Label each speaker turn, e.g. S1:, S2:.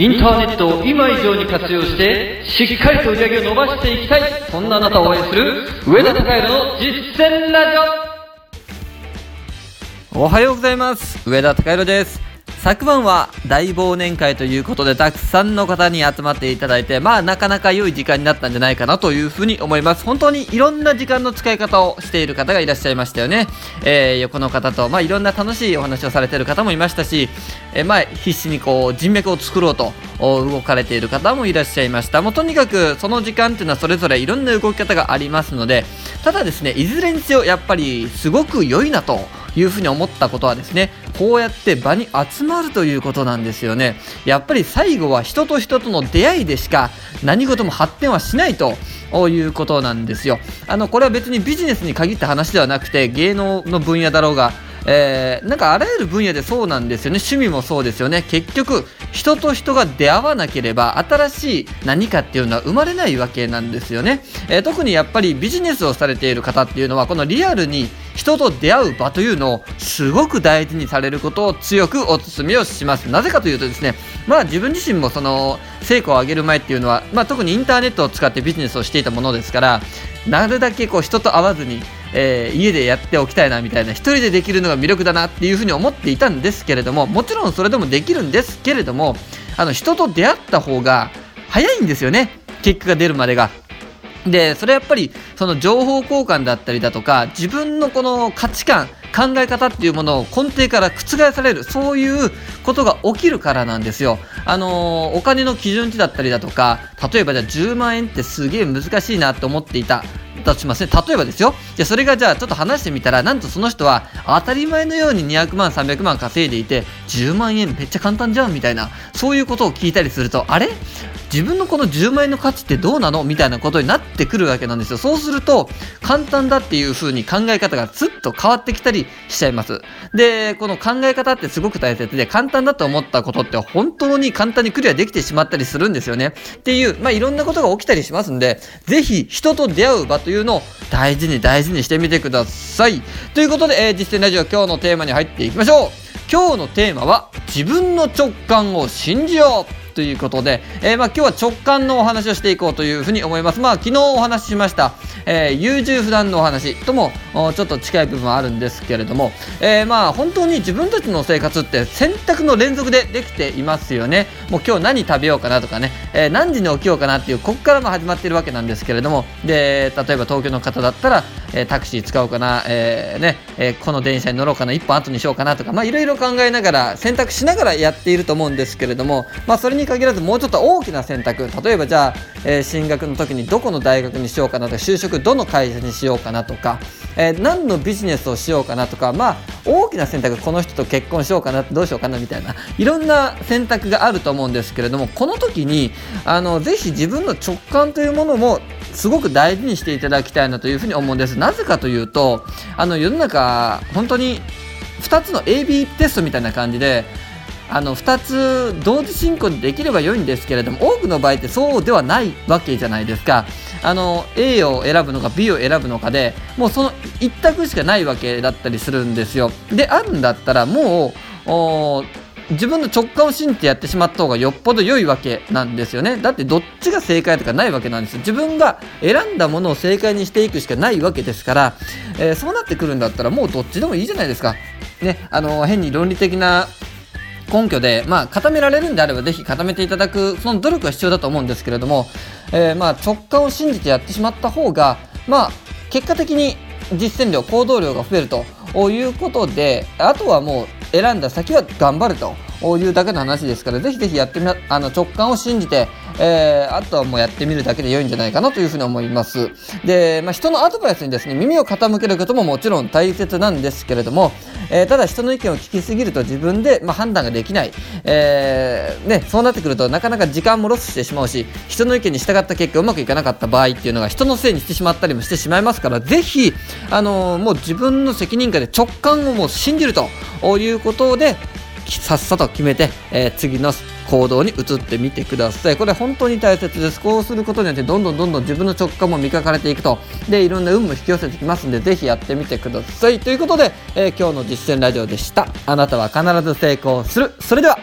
S1: インターネットを今以上に活用して、しっかりと売り上げを伸ばしていきたい、そんなあなたを応援する、上田孝弘の実践ラジオ。
S2: おはようございます。上田孝弘です。昨晩は大忘年会ということでたくさんの方に集まっていただいてまあなかなか良い時間になったんじゃないかなというふうに思います。本当にいろんな時間の使い方をしている方がいらっしゃいましたよね、えー横の方とまあいろんな楽しいお話をされている方もいましたし、えーまあ必死にこう人脈を作ろうと動かれている方もいらっしゃいました。もうとにかくその時間っていうのはそれぞれいろんな動き方がありますのでただですねいずれにせよやっぱりすごく良いなというふうに思ったことはですねこうやって場に集まるということなんですよね。やっぱり最後は人と人との出会いでしか何事も発展はしないということなんですよ。あのこれは別にビジネスに限った話ではなくて芸能の分野だろうがえーなんかあらゆる分野でそうなんですよね。趣味もそうですよね。結局人と人が出会わなければ新しい何かっていうのは生まれないわけなんですよね、えー特にやっぱりビジネスをされている方っていうのはこのリアルに人と出会う場というのをすごく大事にされることを強くお勧めをしますなぜかというとですねまあ自分自身もその成果を上げる前っていうのは、まあ、特にインターネットを使ってビジネスをしていたものですからなるだけこう人と会わずに、えー家でやっておきたいなみたいな一人でできるのが魅力だなっていうふうに思っていたんですけれどももちろんそれでもできるんですけれどもあの人と出会った方が早いんですよね結果が出るまでが。でそれやっぱりその情報交換だったりだとか自分のこの価値観考え方っていうものを根底から覆されるそういうことが起きるからなんですよ。あのーお金の基準値だったりだとか例えばじゃあ10万円ってすげえ難しいなって思っていたとしますね。例えばですよ。じゃそれがじゃあちょっと話してみたらなんとその人は当たり前のように200万300万稼いでいて10万円めっちゃ簡単じゃんみたいなそういうことを聞いたりするとあれ？自分のこの10万円の価値ってどうなのみたいなことになってくるわけなんですよ。そうすると簡単だっていう風に考え方がずっと変わってきたりしちゃいます。でこの考え方ってすごく大切で簡単だと思ったことって本当に簡単にクリアできてしまったりするんですよね。っていうまあいろんなことが起きたりしますんでぜひ人と出会う場というのを大事に大事にしてみてください。ということで、えー実践ラジオ今日のテーマに入っていきましょう。今日のテーマは自分の直感を信じよう。ということで、えーまあ、今日は直感のお話をしていこうというふうに思います。まあ、昨日お話ししました、えー優柔不断のお話ともちょっと近い部分はあるんですけれども、えーまあ本当に自分たちの生活って選択の連続でできていますよね。もう今日何食べようかなとかね、えー何時に起きようかなっていうここからも始まっているわけなんですけれども。で例えば東京の方だったら、えータクシー使おうかな、えねえこの電車に乗ろうかな。1本後にしようかなとか。いろいろ考えながら選択しながらやっていると思うんですけれども。まあそれに限らずもうちょっと大きな選択。例えばじゃあ、え進学の時にどこの大学にしようかなとか就職どの会社にしようかなとか、えー何のビジネスをしようかなとかまあ大きな選択この人と結婚しようかなどうしようかなみたいないろんな選択があると思うんですけれどもこの時にあのぜひ自分の直感というものもすごく大事にしていただきたいなというふうに思うんです。なぜかというとあの世の中本当に2つの AB テストみたいな感じであの2つ同時進行でできれば良いんですけれども多くの場合ってそうではないわけじゃないですか。あの A を選ぶのか B を選ぶのかでもうその一択しかないわけだったりするんですよ。であるんだったらもう自分の直感を信じてやってしまった方がよっぽど良いわけなんですよね。だってどっちが正解とかないわけなんですよ。自分が選んだものを正解にしていくしかないわけですから、えーそうなってくるんだったらもうどっちでもいいじゃないですか。ねあの変に論理的な根拠で、まあ、固められるんであればぜひ固めていただくその努力が必要だと思うんですけれども、えーまあ、直感を信じてやってしまった方が、まあ、結果的に実践量行動量が増えるということであとはもう選んだ先は頑張るというだけの話ですからぜひぜひやってみあの直感を信じて、えーあとはもうやってみるだけで良いんじゃないかなというふうに思います。で、まあ、人のアドバイスにですね耳を傾けることももちろん大切なんですけれども、えーただ人の意見を聞きすぎると自分で、まあ、判断ができない、えーね、そうなってくるとなかなか時間もロスしてしまうし人の意見に従った結果うまくいかなかった場合っていうのが人のせいにしてしまったりもしてしまいますからぜひ、あのーもう自分の責任感で直感をもう信じるということでさっさと決めて、えー次の行動に移ってみてください。これ本当に大切です。こうすることによってどんどんどんどん自分の直感も磨かれていくと。でいろんな運も引き寄せてきますんでぜひやってみてください。ということで、えー今日の実践ラジオでした。あなたは必ず成功する。それでは。